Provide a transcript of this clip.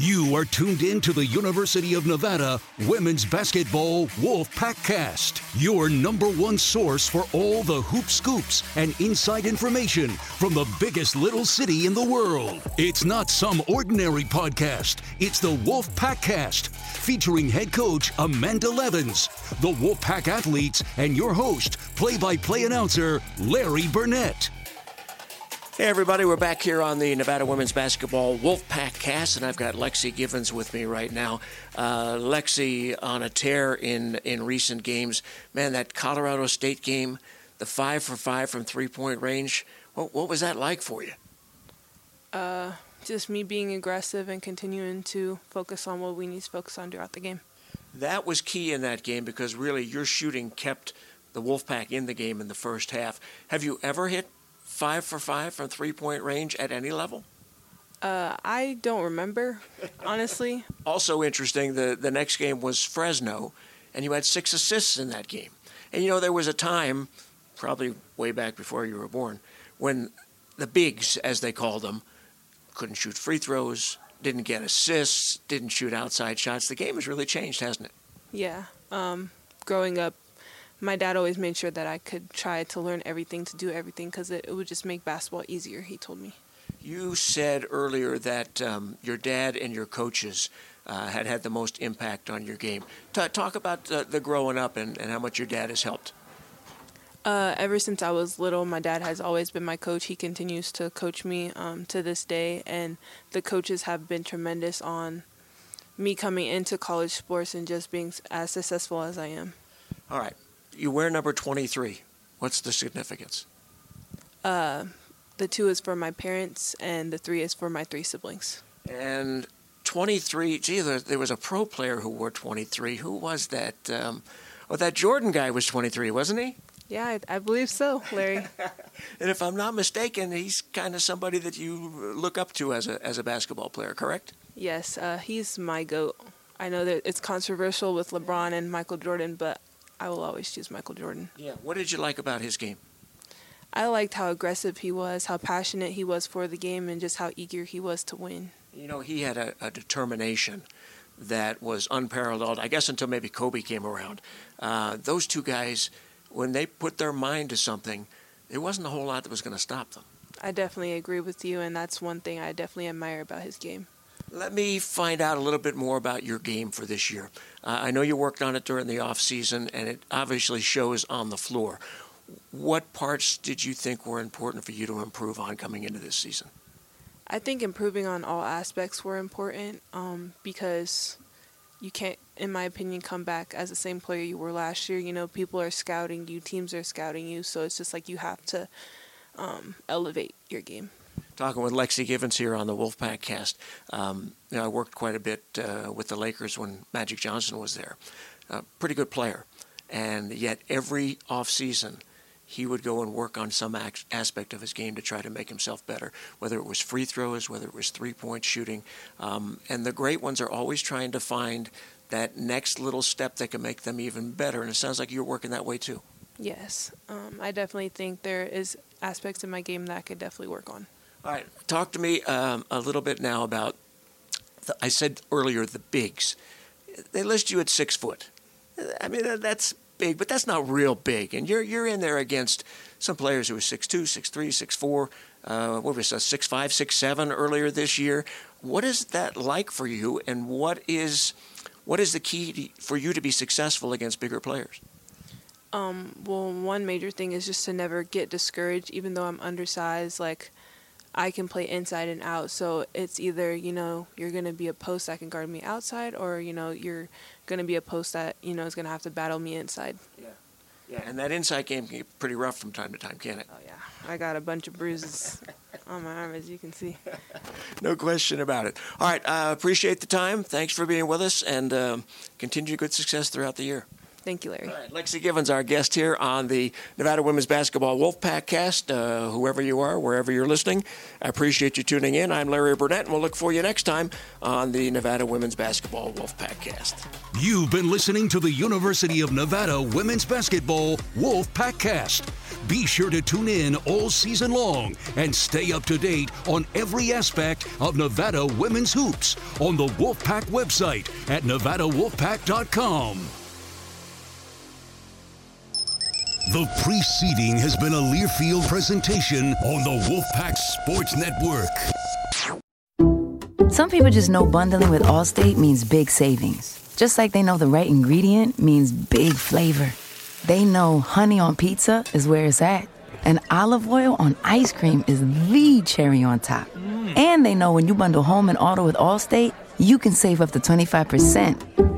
You are tuned in to the University of Nevada Women's Basketball Wolfpack Cast, your number one source for all the hoop scoops and inside information from the biggest little city in the world. It's not some ordinary podcast, it's the Wolfpack Cast, featuring head coach Amanda Levens, the Wolfpack athletes, and your host, play by play announcer Larry Burnett. Hey, everybody, we're back here on the Nevada Women's Basketball Wolfpack cast, and I've got Lexi Givens with me right now. Uh, Lexi on a tear in, in recent games. Man, that Colorado State game, the five for five from three point range, what, what was that like for you? Uh, just me being aggressive and continuing to focus on what we need to focus on throughout the game. That was key in that game because really your shooting kept the Wolfpack in the game in the first half. Have you ever hit five for five from three point range at any level? Uh, I don't remember, honestly. Also interesting, the, the next game was Fresno, and you had six assists in that game. And you know, there was a time, probably way back before you were born, when the bigs, as they called them, couldn't shoot free throws, didn't get assists, didn't shoot outside shots. The game has really changed, hasn't it? Yeah. Um, growing up, my dad always made sure that I could try to learn everything, to do everything, because it, it would just make basketball easier, he told me. You said earlier that um, your dad and your coaches uh, had had the most impact on your game. T- talk about the, the growing up and, and how much your dad has helped. Uh, ever since I was little, my dad has always been my coach. He continues to coach me um, to this day, and the coaches have been tremendous on me coming into college sports and just being as successful as I am. All right. You wear number 23. What's the significance? Uh, the two is for my parents, and the three is for my three siblings. And 23, gee, there, there was a pro player who wore 23. Who was that? Um, oh, that Jordan guy was 23, wasn't he? Yeah, I, I believe so, Larry. and if I'm not mistaken, he's kind of somebody that you look up to as a, as a basketball player, correct? yes, uh, he's my GOAT. I know that it's controversial with LeBron and Michael Jordan, but I will always choose Michael Jordan. Yeah. What did you like about his game? I liked how aggressive he was, how passionate he was for the game, and just how eager he was to win. You know, he had a, a determination that was unparalleled, I guess, until maybe Kobe came around. Uh, those two guys, when they put their mind to something, there wasn't a whole lot that was going to stop them. I definitely agree with you, and that's one thing I definitely admire about his game. Let me find out a little bit more about your game for this year. Uh, I know you worked on it during the off season, and it obviously shows on the floor. What parts did you think were important for you to improve on coming into this season? I think improving on all aspects were important um, because you can't, in my opinion, come back as the same player you were last year. You know, people are scouting you, teams are scouting you, so it's just like you have to um, elevate your game talking with Lexi Givens here on the Wolfpack cast. Um, you know, I worked quite a bit uh, with the Lakers when Magic Johnson was there. Uh, pretty good player. And yet every offseason, he would go and work on some aspect of his game to try to make himself better, whether it was free throws, whether it was three point shooting. Um, and the great ones are always trying to find that next little step that can make them even better. And it sounds like you're working that way too. Yes, um, I definitely think there is aspects in my game that I could definitely work on. All right, talk to me um, a little bit now about. The, I said earlier the bigs. They list you at six foot. I mean that's big, but that's not real big. And you're you're in there against some players who are six two, six three, six four. Uh, what was that, six five, six seven earlier this year? What is that like for you, and what is what is the key to, for you to be successful against bigger players? Um, well, one major thing is just to never get discouraged, even though I'm undersized. Like I can play inside and out. So it's either, you know, you're going to be a post that can guard me outside or, you know, you're going to be a post that, you know, is going to have to battle me inside. Yeah. Yeah, and that inside game can get pretty rough from time to time, can it? Oh, yeah. I got a bunch of bruises on my arm, as you can see. no question about it. All right, I uh, appreciate the time. Thanks for being with us, and uh, continue good success throughout the year. Thank you, Larry. Lexi Givens, our guest here on the Nevada Women's Basketball Wolfpack cast. Uh, whoever you are, wherever you're listening, I appreciate you tuning in. I'm Larry Burnett, and we'll look for you next time on the Nevada Women's Basketball Wolfpack cast. You've been listening to the University of Nevada Women's Basketball Wolfpack cast. Be sure to tune in all season long and stay up to date on every aspect of Nevada women's hoops on the Wolfpack website at nevadawolfpack.com. The preceding has been a Learfield presentation on the Wolfpack Sports Network. Some people just know bundling with Allstate means big savings. Just like they know the right ingredient means big flavor. They know honey on pizza is where it's at, and olive oil on ice cream is the cherry on top. And they know when you bundle home and auto with Allstate, you can save up to 25%.